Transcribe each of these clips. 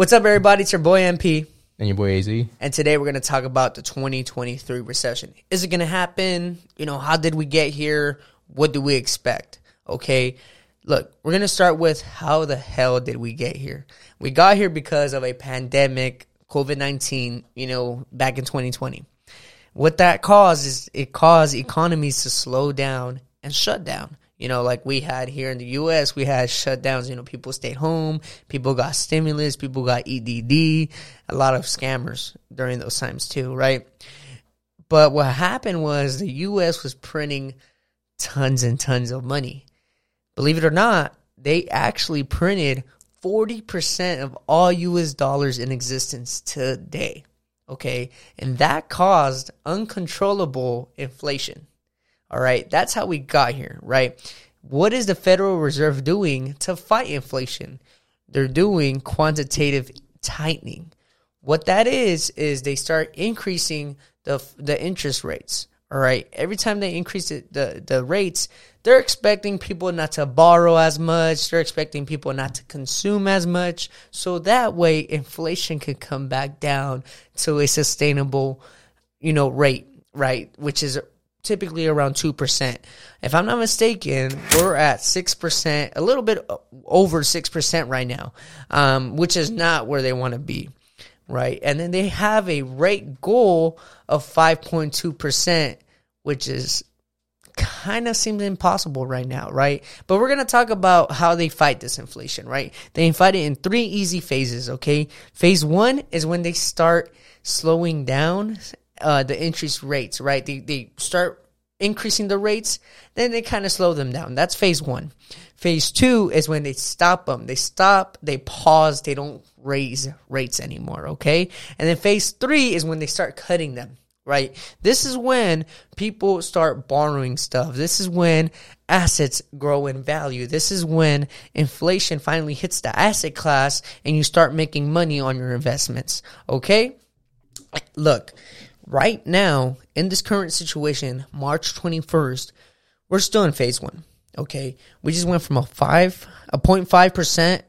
What's up, everybody? It's your boy MP. And your boy AZ. And today we're going to talk about the 2023 recession. Is it going to happen? You know, how did we get here? What do we expect? Okay. Look, we're going to start with how the hell did we get here? We got here because of a pandemic, COVID 19, you know, back in 2020. What that caused is it caused economies to slow down and shut down. You know, like we had here in the US, we had shutdowns. You know, people stayed home, people got stimulus, people got EDD, a lot of scammers during those times too, right? But what happened was the US was printing tons and tons of money. Believe it or not, they actually printed 40% of all US dollars in existence today. Okay. And that caused uncontrollable inflation. All right. That's how we got here, right? What is the Federal Reserve doing to fight inflation? They're doing quantitative tightening. What that is is they start increasing the the interest rates. All right. Every time they increase the, the, the rates, they're expecting people not to borrow as much. They're expecting people not to consume as much. So that way inflation can come back down to a sustainable, you know, rate, right? Which is typically around 2%. If I'm not mistaken, we're at 6%, a little bit over 6% right now, um, which is not where they want to be, right? And then they have a rate goal of 5.2%, which is kind of seems impossible right now, right? But we're going to talk about how they fight this inflation, right? They fight it in three easy phases, okay? Phase one is when they start slowing down uh, the interest rates, right? They, they start increasing the rates, then they kind of slow them down. That's phase one. Phase two is when they stop them. They stop, they pause, they don't raise rates anymore, okay? And then phase three is when they start cutting them, right? This is when people start borrowing stuff. This is when assets grow in value. This is when inflation finally hits the asset class and you start making money on your investments, okay? Look, right now, in this current situation, March 21st, we're still in phase one. Okay. We just went from a five, a 0.5%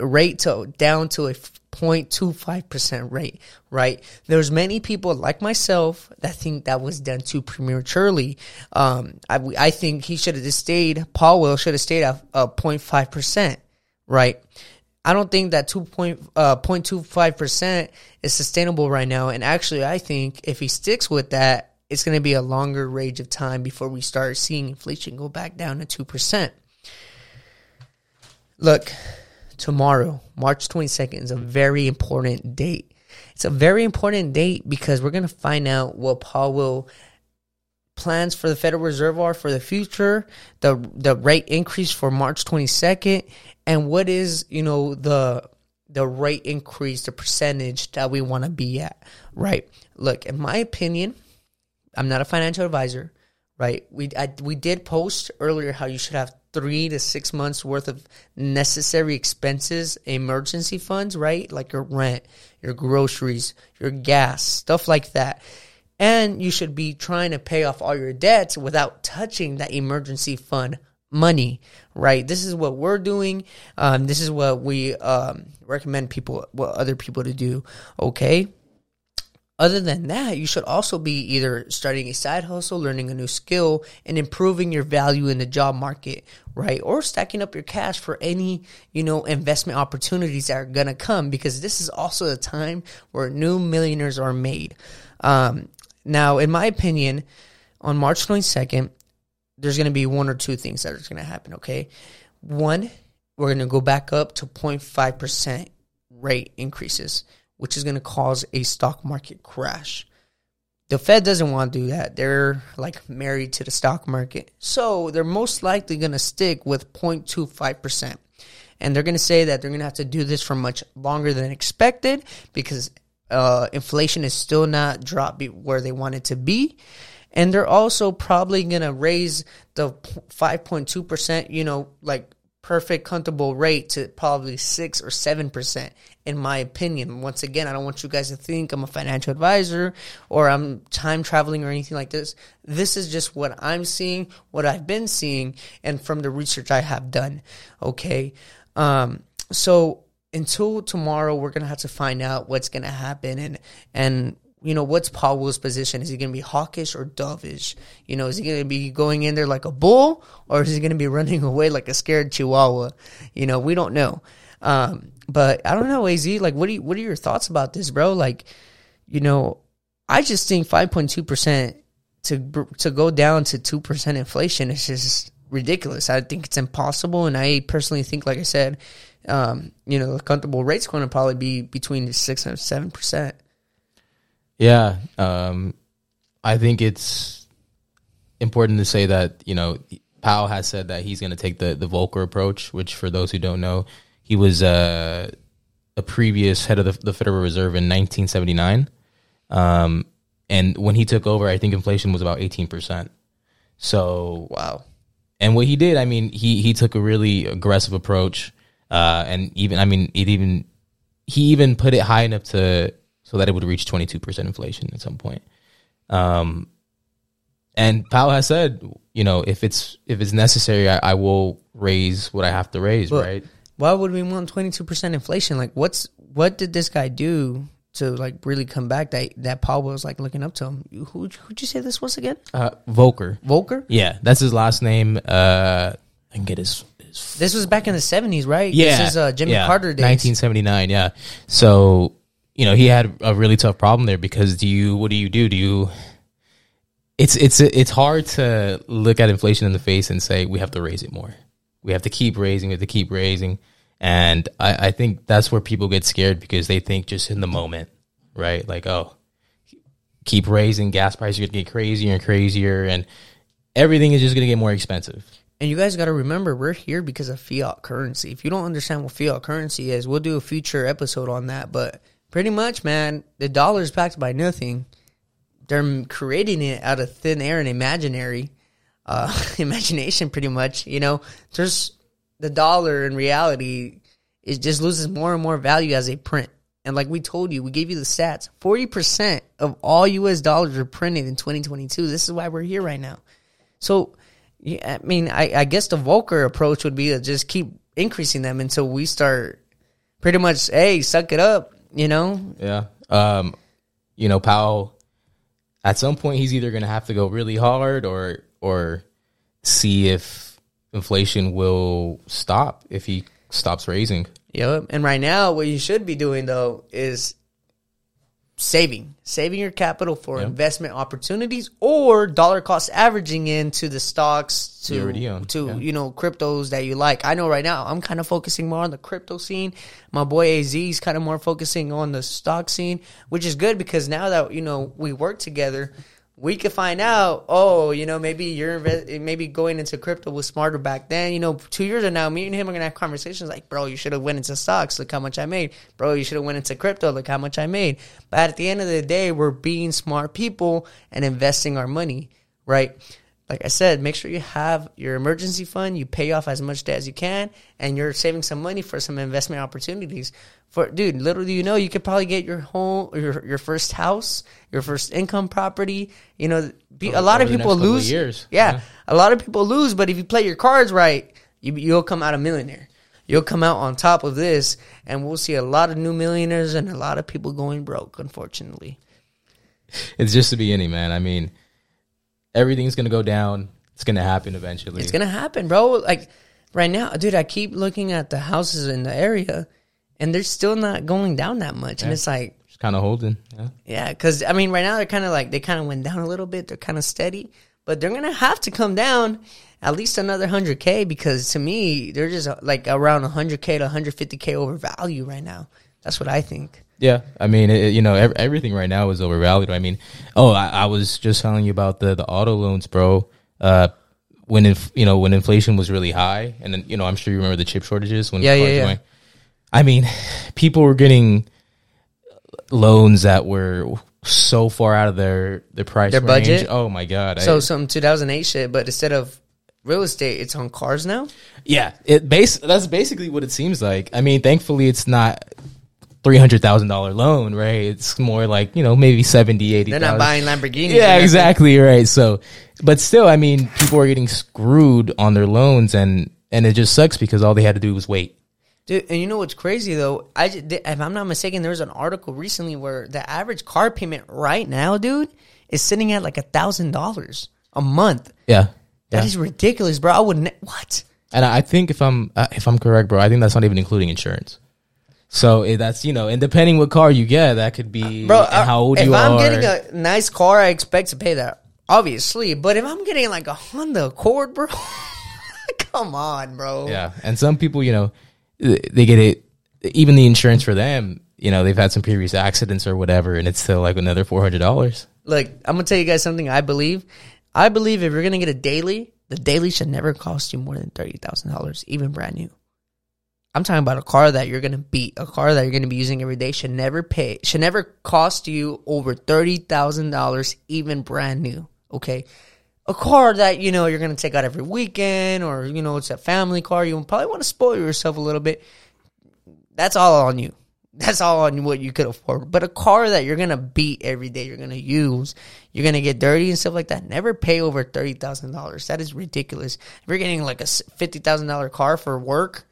rate to down to a 0.25% rate, right? There's many people like myself that think that was done too prematurely. Um, I, I think he should have stayed, Powell should have stayed at a 0.5%, right? I don't think that 2.25% uh, is sustainable right now. And actually, I think if he sticks with that, it's going to be a longer range of time before we start seeing inflation go back down to 2%. Look, tomorrow, March 22nd, is a very important date. It's a very important date because we're going to find out what Powell plans for the Federal Reserve are for the future, the the rate increase for March 22nd, and what is you know the the rate increase, the percentage that we want to be at, right? Look, in my opinion, I'm not a financial advisor, right? We I, we did post earlier how you should have three to six months worth of necessary expenses, emergency funds, right? Like your rent, your groceries, your gas, stuff like that. And you should be trying to pay off all your debts without touching that emergency fund money, right? This is what we're doing. Um, this is what we um, recommend people, what other people to do. Okay. Other than that, you should also be either starting a side hustle, learning a new skill, and improving your value in the job market, right? Or stacking up your cash for any, you know, investment opportunities that are gonna come because this is also the time where new millionaires are made. Um, now, in my opinion, on March 22nd, there's going to be one or two things that are going to happen, okay? One, we're going to go back up to 0.5% rate increases, which is going to cause a stock market crash. The Fed doesn't want to do that. They're like married to the stock market. So they're most likely going to stick with 0.25%. And they're going to say that they're going to have to do this for much longer than expected because uh, inflation is still not dropped where they want it to be and they're also probably going to raise the 5.2%, you know, like perfect comfortable rate to probably 6 or 7% in my opinion. Once again, I don't want you guys to think I'm a financial advisor or I'm time traveling or anything like this. This is just what I'm seeing, what I've been seeing and from the research I have done, okay? Um so until tomorrow, we're gonna have to find out what's gonna happen and and you know what's Powell's position. Is he gonna be hawkish or dovish? You know, is he gonna be going in there like a bull or is he gonna be running away like a scared chihuahua? You know, we don't know. Um, but I don't know, Az. Like, what do you, what are your thoughts about this, bro? Like, you know, I just think five point two percent to to go down to two percent inflation is just ridiculous. I think it's impossible, and I personally think, like I said, um, you know, the comfortable rate's going to probably be between six and seven percent. Yeah, um, I think it's important to say that you know Powell has said that he's going to take the the Volcker approach, which for those who don't know, he was uh, a previous head of the, the Federal Reserve in 1979. Um, and when he took over, I think inflation was about 18%. So, wow. And what he did, I mean, he, he took a really aggressive approach. Uh, and even, I mean, it even, he even put it high enough to, so that it would reach 22% inflation at some point. Um, and Powell has said, you know, if it's, if it's necessary, I, I will raise what I have to raise, but right? Why would we want 22% inflation? Like, what's, what did this guy do to like really come back that that Powell was like looking up to him. Who who'd you say this was again? Uh, Volker. Volcker. Yeah, that's his last name. Uh, I can get his. His this was back in the seventies, right? Yeah, this is uh, Jimmy yeah, Carter days. Nineteen seventy nine. Yeah. So you know he had a really tough problem there because do you what do you do? Do you it's it's it's hard to look at inflation in the face and say we have to raise it more. We have to keep raising. We have to keep raising. And I, I think that's where people get scared because they think just in the moment, right? Like, oh, keep raising gas prices are going to get crazier and crazier, and everything is just going to get more expensive. And you guys got to remember, we're here because of fiat currency. If you don't understand what fiat currency is, we'll do a future episode on that. But pretty much, man, the dollar is backed by nothing. They're creating it out of thin air and imaginary uh, imagination, pretty much. You know, there's the dollar in reality it just loses more and more value as a print. And like we told you, we gave you the stats. 40% of all US dollars are printed in 2022. This is why we're here right now. So, yeah, I mean, I, I guess the Volcker approach would be to just keep increasing them until we start pretty much, hey, suck it up, you know? Yeah. Um, you know, Powell, at some point, he's either going to have to go really hard or, or see if inflation will stop if he stops raising. Yep. And right now, what you should be doing though is saving, saving your capital for yep. investment opportunities or dollar cost averaging into the stocks to to yeah. you know cryptos that you like. I know right now I'm kind of focusing more on the crypto scene. My boy Az is kind of more focusing on the stock scene, which is good because now that you know we work together we could find out, oh, you know, maybe you're maybe going into crypto was smarter back then. You know, two years from now, me and him are gonna have conversations like, bro, you should have went into stocks. Look how much I made. Bro, you should have went into crypto. Look how much I made. But at the end of the day, we're being smart people and investing our money, right? Like I said, make sure you have your emergency fund. You pay off as much debt as you can, and you're saving some money for some investment opportunities for dude, little do you know, you could probably get your home, your your first house, your first income property. You know, be, a lot of people lose. Years. Yeah, yeah, a lot of people lose, but if you play your cards right, you, you'll come out a millionaire. You'll come out on top of this, and we'll see a lot of new millionaires and a lot of people going broke. Unfortunately, it's just the beginning, man. I mean, everything's gonna go down. It's gonna happen eventually. It's gonna happen, bro. Like right now, dude. I keep looking at the houses in the area and they're still not going down that much. Yeah. And it's like just kind of holding. Yeah, yeah. Because I mean, right now they're kind of like they kind of went down a little bit. They're kind of steady, but they're gonna have to come down at least another hundred k because to me they're just like around hundred k to hundred fifty k over value right now. That's what I think. Yeah, I mean, it, you know, everything right now is overvalued. I mean, oh, I, I, was just telling you about the the auto loans, bro. Uh, when if you know when inflation was really high, and then you know I'm sure you remember the chip shortages when yeah, yeah, yeah. Going, I mean, people were getting loans that were so far out of their their price their range. budget. Oh my god! So I, some 2008 shit, but instead of real estate, it's on cars now. Yeah, it base that's basically what it seems like. I mean, thankfully, it's not three hundred thousand dollar loan, right? It's more like you know maybe 70, 80. They're not buying Lamborghinis. Yeah, exactly right. So, but still, I mean, people are getting screwed on their loans, and and it just sucks because all they had to do was wait Dude, and you know what's crazy though? I if I'm not mistaken, there was an article recently where the average car payment right now, dude, is sitting at like a thousand dollars a month. Yeah. That Yeah. is ridiculous, bro. I would ne- what? And I think if I'm uh, if I'm correct, bro, I think that's not even including insurance. So eh, that's you know, and depending what car you get, that could be bro. how old if you I'm are. If I'm getting a nice car, I expect to pay that, obviously. But if I'm getting like a Honda Accord, bro, come on, bro. yeah, and some people, you know, they get it. Even the insurance for them, you know, they've had some previous accidents or whatever, and it's still like another four hundred dollars. Look, I'm gonna tell you guys something. I believe, I believe if you're gonna get a daily, the daily should never cost you more than thirty thousand dollars, even brand new. I'm talking about a car that you're gonna beat, a car that you're gonna be using every day should never pay, should never cost you over thirty thousand dollars, even brand new. Okay, a car that you know you're gonna take out every weekend, or you know it's a family car. You probably want to spoil yourself a little bit. That's all on you. That's all on what you could afford. But a car that you're gonna beat every day, you're gonna use, you're gonna get dirty and stuff like that. Never pay over thirty thousand dollars. That is ridiculous. If you're getting like a fifty thousand dollar car for work,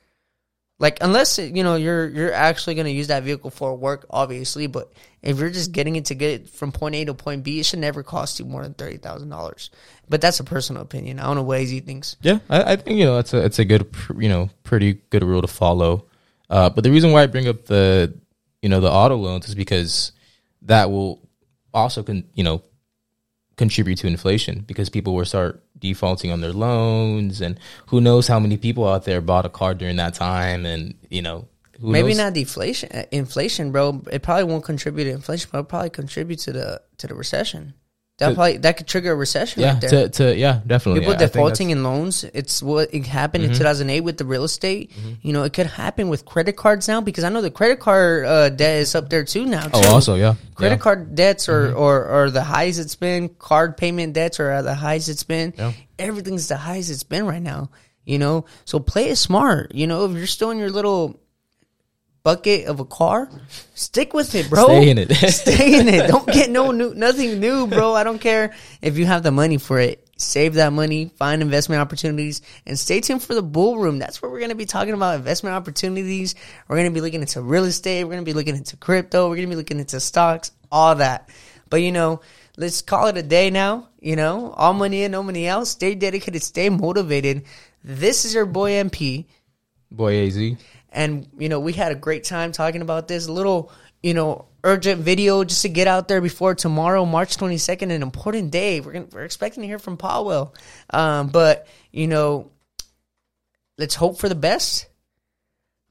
like unless you know you're you're actually gonna use that vehicle for work, obviously. But if you're just getting it to get it from point A to point B, it should never cost you more than thirty thousand dollars. But that's a personal opinion. I don't know what AZ thinks. Yeah, I, I think you know it's a it's a good you know pretty good rule to follow. Uh, but the reason why I bring up the you know the auto loans is because that will also con- you know contribute to inflation because people will start defaulting on their loans and who knows how many people out there bought a car during that time and you know who Maybe knows? not deflation, uh, inflation, bro. It probably won't contribute to inflation, but it'll probably contribute to the to the recession. That To- probably that could trigger a recession yeah right there. to, to yeah definitely People think defaulting in loans. It's what it happened Mm-hmm. in 2008 with the real estate. You know, it could happen with credit cards now because I know the credit card uh, debt is up there too now. Too. oh also yeah Credit yeah. Mm-hmm. card debts are, or are the highest it's been. Card payment debts are at the highest it's been. Yeah. Everything's the highest it's been right now. You know, so play it smart. You know, if you're still in your little bucket of a car, stick with it, bro. Stay in it. Stay in it. Don't get no new, nothing new, bro. I don't care if you have the money for it. Save that money, find investment opportunities, and stay tuned for the bull room. That's where we're going to be talking about investment opportunities. We're going to be looking into real estate. We're going to be looking into crypto. We're going to be looking into stocks, all that. But you know, let's call it a day now. You know, all money in, no money out. Stay dedicated, stay motivated. This is your boy MP. boy Az And, you know, we had a great time talking about this. Little, you know, urgent video just to get out there before tomorrow, March 22nd, an important day. We're gonna, we're expecting to hear from Powell. Um, but, you know, let's hope for the best.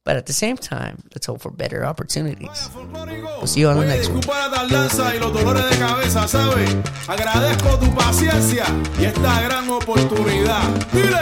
But at the same time, let's hope for better opportunities. We'll see you on the next one. Disculpa la tardanza y los dolores de cabeza, ¿sabes? Agradezco tu paciencia y esta gran oportunidad. Dile.